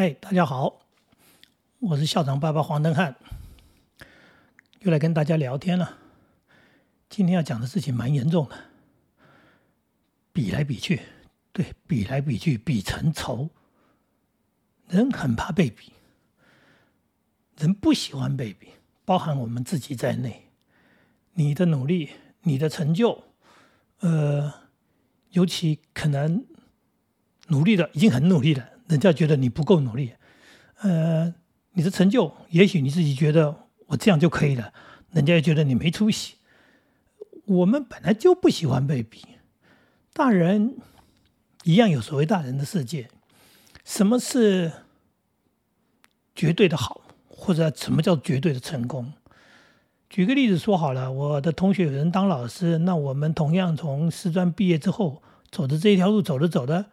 嗨，大家好，我是校长爸爸黄登汉，又来跟大家聊天了。今天要讲的事情蛮严重的，比来比去，对比来比去，比成仇。人很怕被比，人不喜欢被比，包含我们自己在内。你的努力，你的成就，呃，尤其可能努力的已经很努力了。人家觉得你不够努力，呃，你的成就，也许你自己觉得我这样就可以了，人家也觉得你没出息。我们本来就不喜欢被比，大人一样有所谓大人的世界。什么是绝对的好，或者什么叫绝对的成功？举个例子说好了，我的同学有人当老师，那我们同样从师专毕业之后，走的这一条路，走着走着。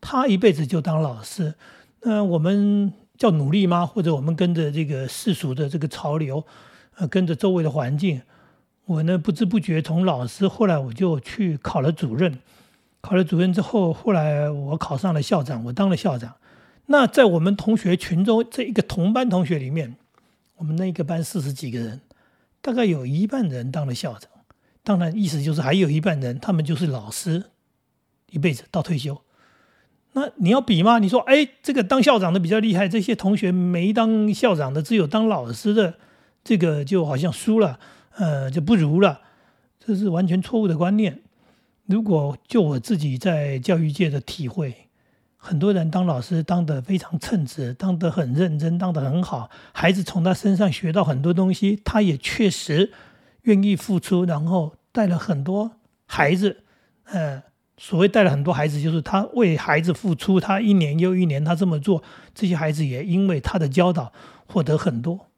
他一辈子就当老师，那我们叫努力吗？或者我们跟着这个世俗的这个潮流，呃，跟着周围的环境，我呢不知不觉从老师，后来我就去考了主任，考了主任之后，后来我考上了校长，我当了校长。那在我们同学群中，这一个同班同学里面，我们那个班四十几个人，大概有一半人当了校长，当然意思就是还有一半人，他们就是老师，一辈子到退休。那你要比吗？你说，哎，这个当校长的比较厉害，这些同学没当校长的，只有当老师的，这个就好像输了，呃，就不如了，这是完全错误的观念。如果就我自己在教育界的体会，很多人当老师当得非常称职，当得很认真，当得很好，孩子从他身上学到很多东西，他也确实愿意付出，然后带了很多孩子，呃。所谓带了很多孩子，就是他为孩子付出，他一年又一年，他这么做，这些孩子也因为他的教导获得很多，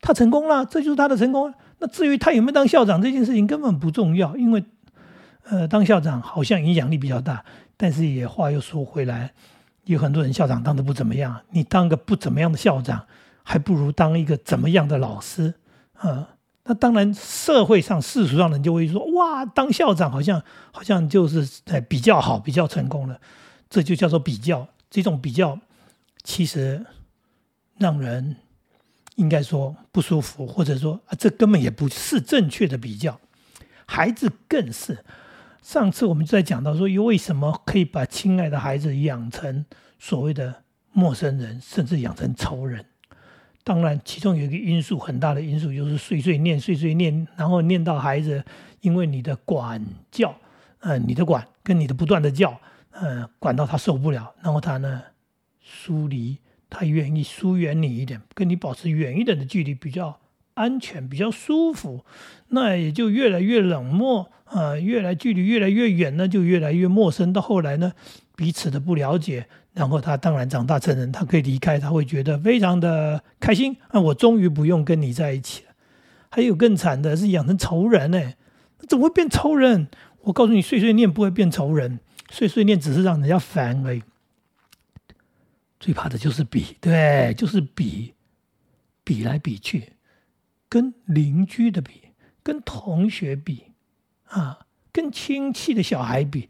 他成功了，这就是他的成功。那至于他有没有当校长这件事情根本不重要，因为，呃，当校长好像影响力比较大，但是也话又说回来，有很多人校长当的不怎么样，你当个不怎么样的校长，还不如当一个怎么样的老师，啊。那当然，社会上、世俗上人就会说：“哇，当校长好像好像就是在比较好、比较成功了。”这就叫做比较。这种比较其实让人应该说不舒服，或者说啊，这根本也不是正确的比较。孩子更是。上次我们就在讲到说，又为什么可以把亲爱的孩子养成所谓的陌生人，甚至养成仇人？当然，其中有一个因素，很大的因素就是碎碎念、碎碎念，然后念到孩子，因为你的管教，呃，你的管跟你的不断的教，呃，管到他受不了，然后他呢疏离，他愿意疏远你一点，跟你保持远一点的距离，比较安全，比较舒服，那也就越来越冷漠，啊，越来距离越来越远呢，就越来越陌生，到后来呢，彼此的不了解。然后他当然长大成人，他可以离开，他会觉得非常的开心啊！我终于不用跟你在一起了。还有更惨的是养成仇人呢，怎么会变仇人？我告诉你，碎碎念不会变仇人，碎碎念只是让人家烦而已。最怕的就是比，对，就是比，比来比去，跟邻居的比，跟同学比，啊，跟亲戚的小孩比。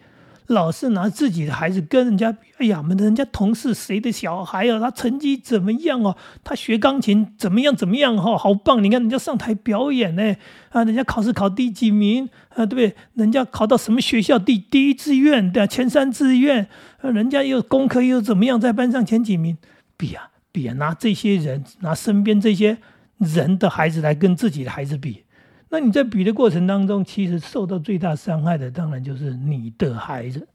老是拿自己的孩子跟人家比，哎呀，们人家同事谁的小孩啊？他成绩怎么样哦？他学钢琴怎么样？怎么样？哈，好棒！你看人家上台表演呢，啊，人家考试考第几名？啊，对不对？人家考到什么学校？第第一志愿的前三志愿，啊，人家又功课又怎么样？在班上前几名？比啊比啊，拿这些人，拿身边这些人的孩子来跟自己的孩子比。那你在比的过程当中，其实受到最大伤害的，当然就是你的孩子。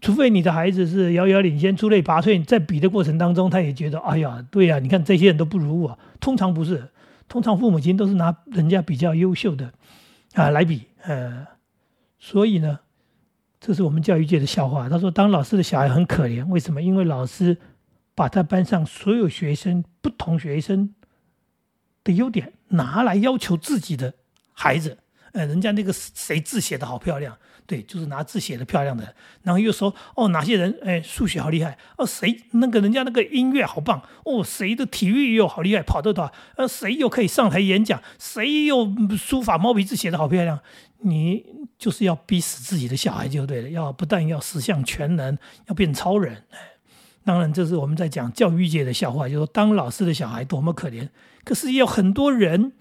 除非你的孩子是遥遥领先、出类拔萃，在比的过程当中，他也觉得，哎呀，对呀，你看这些人都不如我。通常不是，通常父母亲都是拿人家比较优秀的啊来比，呃，所以呢，这是我们教育界的笑话。他说，当老师的小孩很可怜，为什么？因为老师把他班上所有学生、不同学生的优点。拿来要求自己的孩子，呃，人家那个谁字写的好漂亮，对，就是拿字写的漂亮的，然后又说哦，哪些人哎数学好厉害，哦，谁那个人家那个音乐好棒，哦，谁的体育又好厉害，跑得多，呃，谁又可以上台演讲，谁又书法毛笔字写的好漂亮，你就是要逼死自己的小孩就对了，要不但要十项全能，要变超人，当然，这是我们在讲教育界的笑话，就是说当老师的小孩多么可怜。可是也有很多人，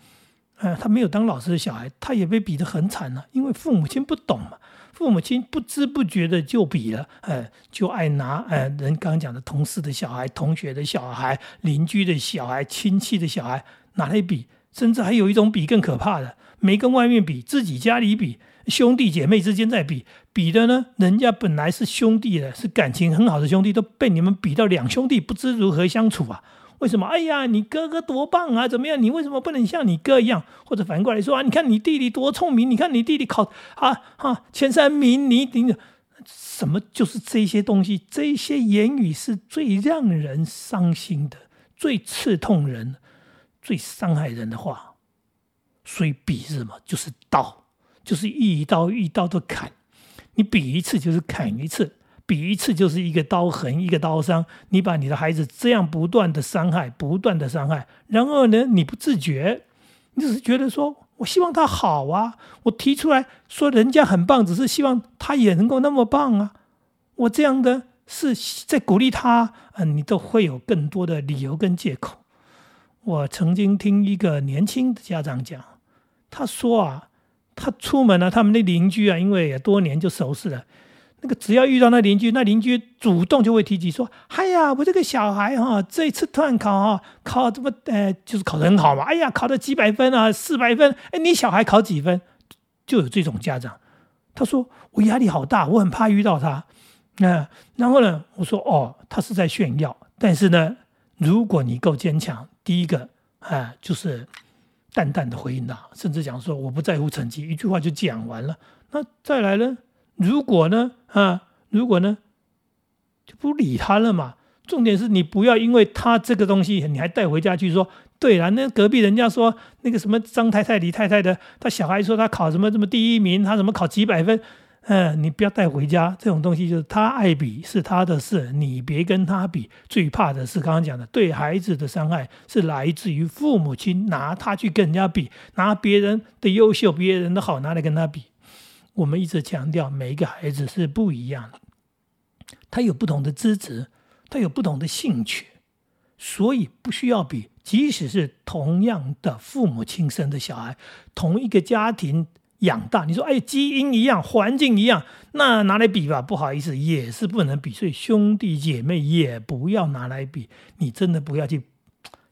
呃，他没有当老师的小孩，他也被比得很惨了，因为父母亲不懂嘛。父母亲不知不觉的就比了，呃，就爱拿呃人刚刚讲的同事的小孩、同学的小孩、邻居的小孩、亲戚的小孩拿来比，甚至还有一种比更可怕的，没跟外面比，自己家里比，兄弟姐妹之间在比，比的呢，人家本来是兄弟的，是感情很好的兄弟，都被你们比到两兄弟不知如何相处啊。为什么？哎呀，你哥哥多棒啊！怎么样？你为什么不能像你哥一样？或者反过来说啊，你看你弟弟多聪明！你看你弟弟考啊啊前三名，你顶什么？就是这些东西，这些言语是最让人伤心的，最刺痛人、最伤害人的话。所以比是什么？就是刀，就是一刀一刀的砍。你比一次就是砍一次。比一次就是一个刀痕，一个刀伤。你把你的孩子这样不断的伤害，不断的伤害，然后呢，你不自觉，你只是觉得说，我希望他好啊，我提出来说人家很棒，只是希望他也能够那么棒啊。我这样的是在鼓励他，嗯，你都会有更多的理由跟借口。我曾经听一个年轻的家长讲，他说啊，他出门了，他们的邻居啊，因为也多年就熟识了。那个只要遇到那邻居，那邻居主动就会提起说：“哎呀，我这个小孩哈，这一次段考哈，考这么呃，就是考得很好嘛。哎呀，考了几百分啊，四百分。哎，你小孩考几分？就有这种家长，他说我压力好大，我很怕遇到他。那然后呢，我说哦，他是在炫耀。但是呢，如果你够坚强，第一个啊，就是淡淡的回应他，甚至讲说我不在乎成绩，一句话就讲完了。那再来呢？如果呢？啊，如果呢，就不理他了嘛。重点是你不要因为他这个东西，你还带回家去说。对了，那隔壁人家说那个什么张太太、李太太的，他小孩说他考什么什么第一名，他怎么考几百分？嗯，你不要带回家。这种东西就是他爱比是他的事，你别跟他比。最怕的是刚刚讲的，对孩子的伤害是来自于父母亲拿他去跟人家比，拿别人的优秀、别人的好拿来跟他比。我们一直强调，每一个孩子是不一样的，他有不同的资质，他有不同的兴趣，所以不需要比。即使是同样的父母亲生的小孩，同一个家庭养大，你说哎，基因一样，环境一样，那拿来比吧？不好意思，也是不能比。所以兄弟姐妹也不要拿来比，你真的不要去。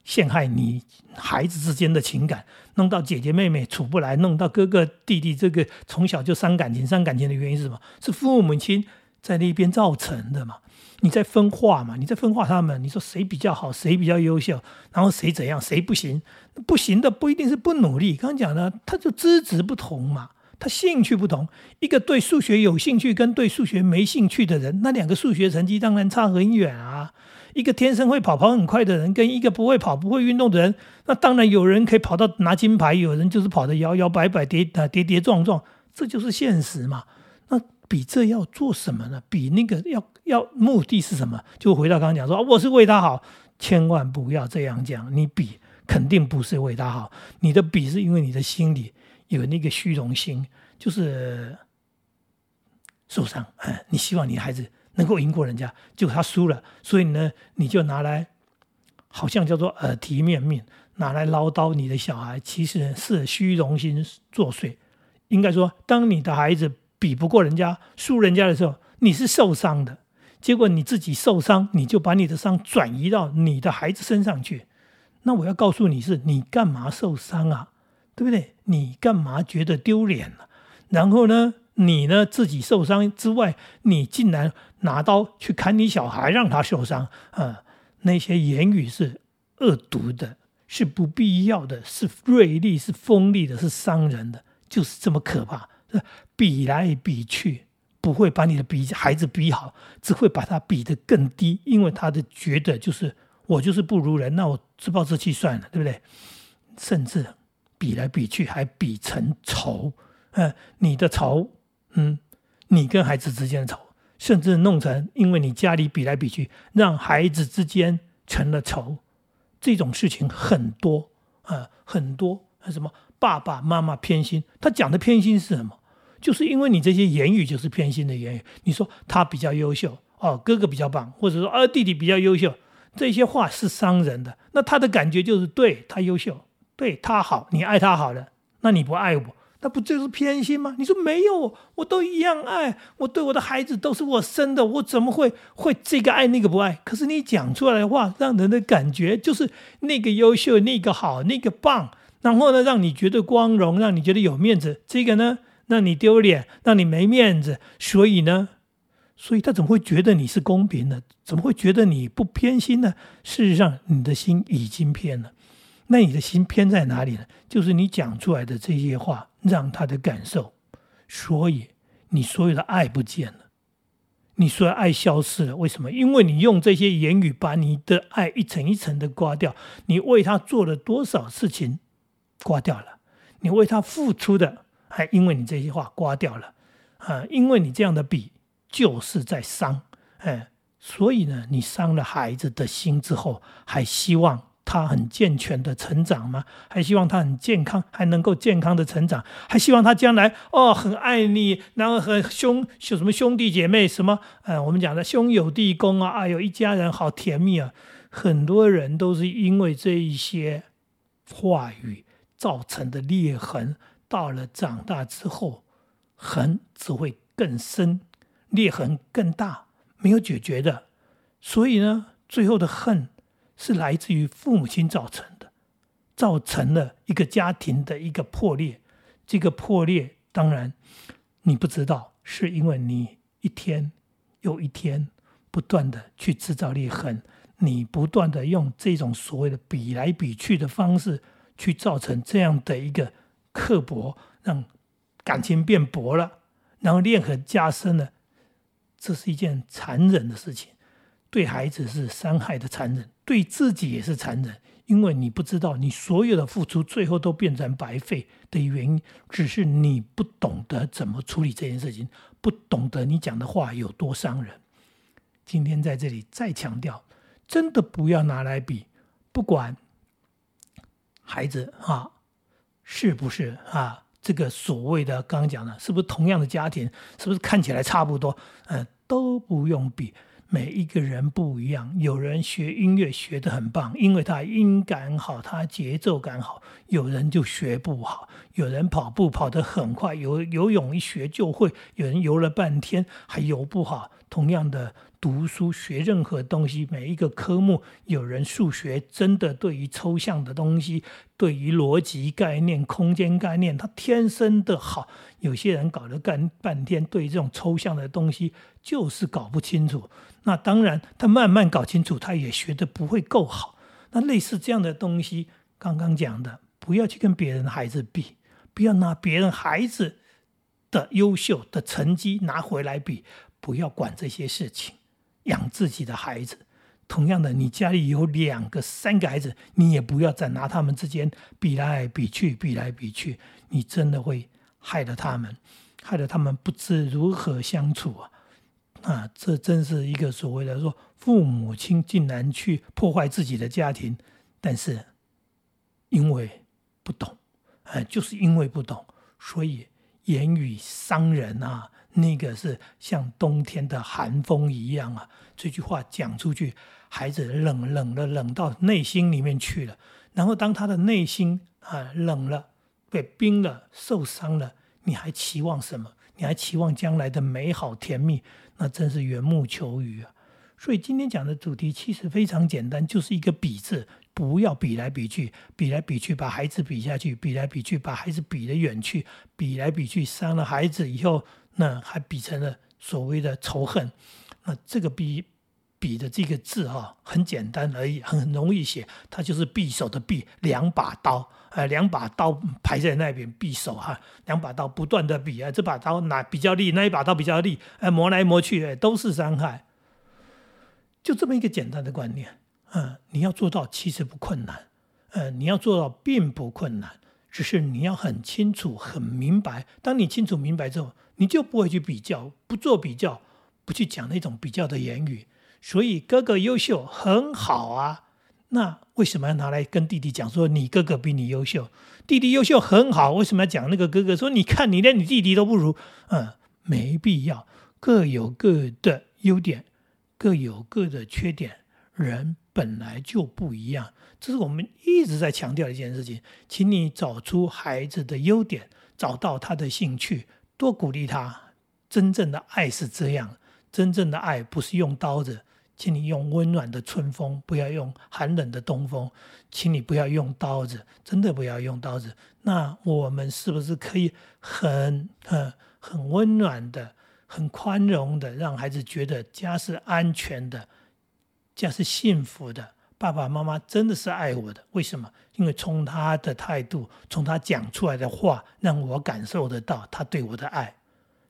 陷害你孩子之间的情感，弄到姐姐妹妹处不来，弄到哥哥弟弟这个从小就伤感情，伤感情的原因是什么？是父母亲在那边造成的嘛？你在分化嘛？你在分化他们？你说谁比较好，谁比较优秀，然后谁怎样，谁不行？不行的不一定是不努力，刚刚讲的，他就资质不同嘛，他兴趣不同。一个对数学有兴趣跟对数学没兴趣的人，那两个数学成绩当然差很远啊。一个天生会跑跑很快的人，跟一个不会跑不会运动的人，那当然有人可以跑到拿金牌，有人就是跑得摇摇摆摆、跌啊跌跌撞撞，这就是现实嘛。那比这要做什么呢？比那个要要目的是什么？就回到刚刚讲说，我是为他好，千万不要这样讲。你比肯定不是为他好，你的比是因为你的心里有那个虚荣心，就是受伤。哎，你希望你孩子。能够赢过人家，结果他输了，所以呢，你就拿来，好像叫做耳提面命，拿来唠叨你的小孩，其实是虚荣心作祟。应该说，当你的孩子比不过人家、输人家的时候，你是受伤的。结果你自己受伤，你就把你的伤转移到你的孩子身上去。那我要告诉你是，你干嘛受伤啊？对不对？你干嘛觉得丢脸了？然后呢？你呢？自己受伤之外，你竟然拿刀去砍你小孩，让他受伤啊！那些言语是恶毒的，是不必要的，是锐利，是锋利的，是伤人的，就是这么可怕。比来比去，不会把你的比孩子比好，只会把他比得更低，因为他的觉得就是我就是不如人，那我自暴自弃算了，对不对？甚至比来比去还比成仇，嗯，你的仇。嗯，你跟孩子之间的仇，甚至弄成因为你家里比来比去，让孩子之间成了仇，这种事情很多啊，很多。什么爸爸妈妈偏心？他讲的偏心是什么？就是因为你这些言语就是偏心的言语。你说他比较优秀哦，哥哥比较棒，或者说啊弟弟比较优秀，这些话是伤人的。那他的感觉就是对他优秀，对他好，你爱他好了，那你不爱我。那不就是偏心吗？你说没有，我都一样爱，我对我的孩子都是我生的，我怎么会会这个爱那个不爱？可是你讲出来的话，让人的感觉就是那个优秀，那个好，那个棒，然后呢，让你觉得光荣，让你觉得有面子。这个呢，让你丢脸，让你没面子。所以呢，所以他怎么会觉得你是公平的？怎么会觉得你不偏心呢？事实上，你的心已经偏了。那你的心偏在哪里呢？就是你讲出来的这些话，让他的感受，所以你所有的爱不见了，你所有的爱消失了。为什么？因为你用这些言语把你的爱一层一层的刮掉。你为他做了多少事情，刮掉了；你为他付出的，还因为你这些话刮掉了。啊，因为你这样的比，就是在伤。哎，所以呢，你伤了孩子的心之后，还希望。他很健全的成长吗？还希望他很健康，还能够健康的成长，还希望他将来哦很爱你，然后和兄兄什么兄弟姐妹什么，呃，我们讲的兄友弟恭啊，哎呦一家人好甜蜜啊！很多人都是因为这一些话语造成的裂痕，到了长大之后，痕只会更深，裂痕更大，没有解决的，所以呢，最后的恨。是来自于父母亲造成的，造成了一个家庭的一个破裂。这个破裂，当然你不知道，是因为你一天又一天不断的去制造裂痕，你不断的用这种所谓的比来比去的方式，去造成这样的一个刻薄，让感情变薄了，然后裂痕加深了。这是一件残忍的事情。对孩子是伤害的残忍，对自己也是残忍，因为你不知道你所有的付出最后都变成白费的原因，只是你不懂得怎么处理这件事情，不懂得你讲的话有多伤人。今天在这里再强调，真的不要拿来比，不管孩子啊是不是啊这个所谓的刚刚讲的，是不是同样的家庭，是不是看起来差不多，呃都不用比。每一个人不一样，有人学音乐学得很棒，因为他音感好，他节奏感好；有人就学不好，有人跑步跑得很快，游游泳一学就会；有人游了半天还游不好。同样的。读书学任何东西，每一个科目，有人数学真的对于抽象的东西，对于逻辑概念、空间概念，他天生的好。有些人搞了干半天，对这种抽象的东西就是搞不清楚。那当然，他慢慢搞清楚，他也学的不会够好。那类似这样的东西，刚刚讲的，不要去跟别人的孩子比，不要拿别人孩子的优秀的成绩拿回来比，不要管这些事情。养自己的孩子，同样的，你家里有两个、三个孩子，你也不要再拿他们之间比来比去、比来比去，你真的会害了他们，害得他们不知如何相处啊！啊，这真是一个所谓的说，父母亲竟然去破坏自己的家庭，但是因为不懂，哎，就是因为不懂，所以言语伤人啊。那个是像冬天的寒风一样啊！这句话讲出去，孩子冷冷的冷到内心里面去了。然后当他的内心啊冷了，被冰了，受伤了，你还期望什么？你还期望将来的美好甜蜜？那真是缘木求鱼啊！所以今天讲的主题其实非常简单，就是一个比字，不要比来比去，比来比去把孩子比下去，比来比去把孩子比得远去，比来比去伤了孩子以后。那还比成了所谓的仇恨，那这个比比的这个字哈很简单而已，很容易写，它就是匕首的匕，两把刀，呃，两把刀排在那边，匕首哈，两把刀不断的比啊，这把刀哪比较利，那一把刀比较利，哎，磨来磨去，哎，都是伤害，就这么一个简单的观念，嗯，你要做到其实不困难，呃，你要做到并不困难，只是你要很清楚、很明白，当你清楚明白之后。你就不会去比较，不做比较，不去讲那种比较的言语。所以哥哥优秀很好啊，那为什么要拿来跟弟弟讲说你哥哥比你优秀？弟弟优秀很好，为什么要讲那个哥哥说你看你连你弟弟都不如？嗯，没必要，各有各的优点，各有各的缺点，人本来就不一样，这是我们一直在强调的一件事情。请你找出孩子的优点，找到他的兴趣，多鼓励他。真正的爱是这样，真正的爱不是用刀子，请你用温暖的春风，不要用寒冷的东风。请你不要用刀子，真的不要用刀子。那我们是不是可以很、很、很温暖的？很宽容的，让孩子觉得家是安全的，家是幸福的。爸爸妈妈真的是爱我的，为什么？因为从他的态度，从他讲出来的话，让我感受得到他对我的爱，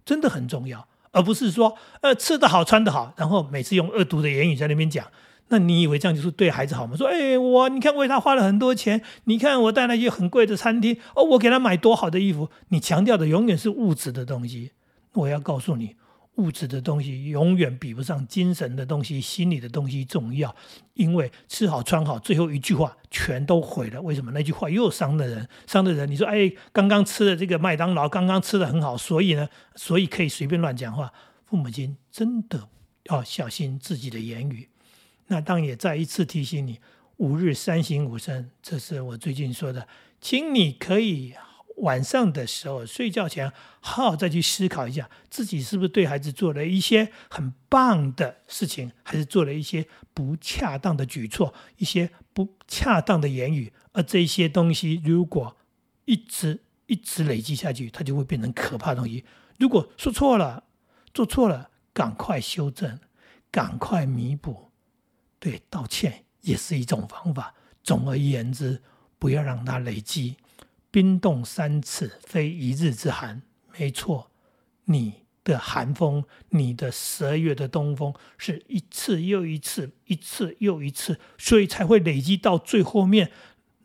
真的很重要。而不是说，呃，吃得好，穿得好，然后每次用恶毒的言语在那边讲。那你以为这样就是对孩子好吗？说，哎，我你看为他花了很多钱，你看我带他去很贵的餐厅，哦，我给他买多好的衣服。你强调的永远是物质的东西。我要告诉你，物质的东西永远比不上精神的东西、心理的东西重要。因为吃好穿好，最后一句话全都毁了。为什么？那句话又伤的人，伤的人。你说，哎，刚刚吃的这个麦当劳，刚刚吃的很好，所以呢，所以可以随便乱讲话。父母亲真的要小心自己的言语。那当也再一次提醒你：五日三省吾身，这是我最近说的，请你可以。晚上的时候睡觉前，好好再去思考一下，自己是不是对孩子做了一些很棒的事情，还是做了一些不恰当的举措，一些不恰当的言语。而这些东西如果一直一直累积下去，它就会变成可怕的东西。如果说错了，做错了，赶快修正，赶快弥补，对，道歉也是一种方法。总而言之，不要让它累积。冰冻三尺，非一日之寒。没错，你的寒风，你的十二月的东风，是一次又一次，一次又一次，所以才会累积到最后面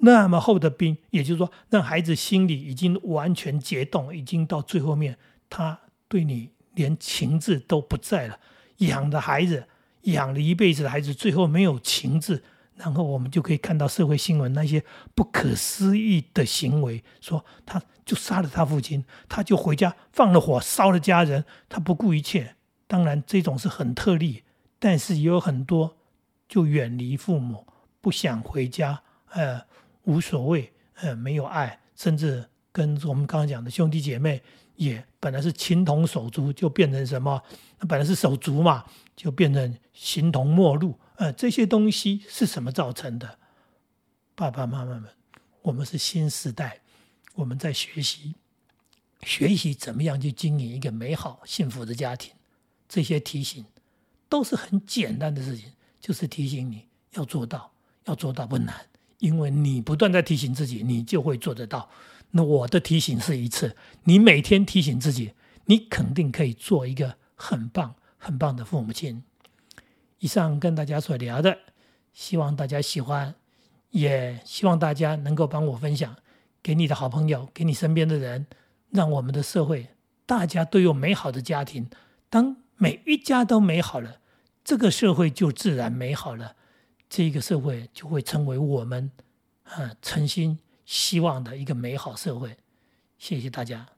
那么厚的冰。也就是说，让孩子心里已经完全结冻，已经到最后面，他对你连情字都不在了。养的孩子，养了一辈子的孩子，最后没有情字。然后我们就可以看到社会新闻那些不可思议的行为，说他就杀了他父亲，他就回家放了火烧了家人，他不顾一切。当然这种是很特例，但是也有很多就远离父母，不想回家，呃，无所谓，呃，没有爱，甚至跟我们刚刚讲的兄弟姐妹也本来是情同手足，就变成什么？那本来是手足嘛，就变成形同陌路。呃，这些东西是什么造成的？爸爸妈妈们，我们是新时代，我们在学习，学习怎么样去经营一个美好幸福的家庭。这些提醒都是很简单的事情，就是提醒你要做到，要做到不难，因为你不断在提醒自己，你就会做得到。那我的提醒是一次，你每天提醒自己，你肯定可以做一个很棒、很棒的父母亲。以上跟大家所聊的，希望大家喜欢，也希望大家能够帮我分享给你的好朋友，给你身边的人，让我们的社会大家都有美好的家庭。当每一家都美好了，这个社会就自然美好了，这个社会就会成为我们呃诚心希望的一个美好社会。谢谢大家。